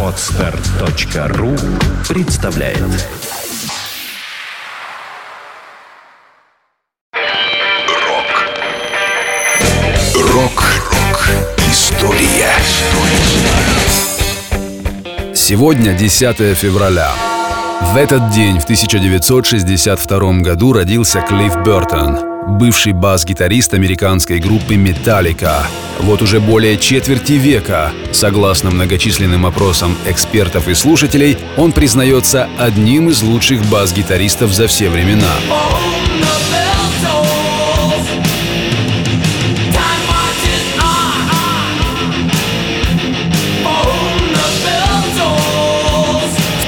Отстар.ру представляет. Рок. Рок-рок История. Сегодня 10 февраля. В этот день, в 1962 году, родился Клифф Бертон, бывший бас-гитарист американской группы Metallica. Вот уже более четверти века, согласно многочисленным опросам экспертов и слушателей, он признается одним из лучших бас-гитаристов за все времена.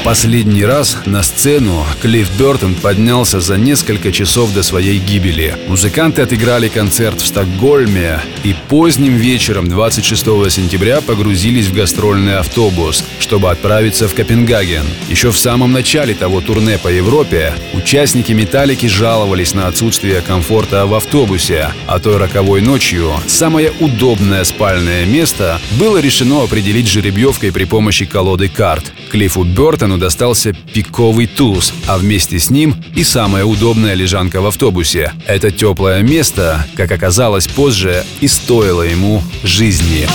Последний раз на сцену Клифф Бертон поднялся за несколько часов до своей гибели. Музыканты отыграли концерт в Стокгольме и поздним вечером 26 сентября погрузились в гастрольный автобус, чтобы отправиться в Копенгаген. Еще в самом начале того турне по Европе участники «Металлики» жаловались на отсутствие комфорта в автобусе, а той роковой ночью самое удобное спальное место было решено определить жеребьевкой при помощи колоды карт. Клиффу Бертону достался пиковый туз, а вместе с ним и самая удобная лежанка в автобусе. Это теплое место, как оказалось позже, и стоило ему жизни.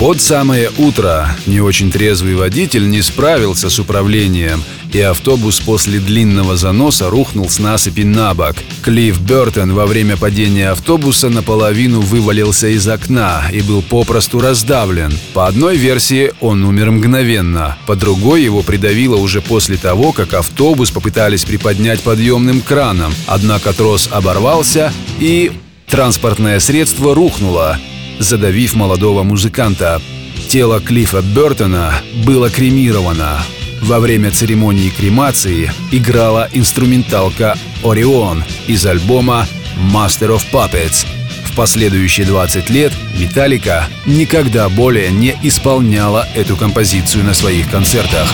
Под самое утро не очень трезвый водитель не справился с управлением, и автобус после длинного заноса рухнул с насыпи на бок. Клифф Бертон во время падения автобуса наполовину вывалился из окна и был попросту раздавлен. По одной версии он умер мгновенно, по другой его придавило уже после того, как автобус попытались приподнять подъемным краном, однако трос оборвался и транспортное средство рухнуло, задавив молодого музыканта. Тело Клиффа Бертона было кремировано. Во время церемонии кремации играла инструменталка «Орион» из альбома «Master of Puppets». В последующие 20 лет «Металлика» никогда более не исполняла эту композицию на своих концертах.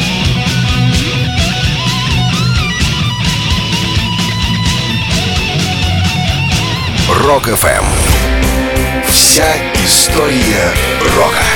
Rock FM Вся история рока.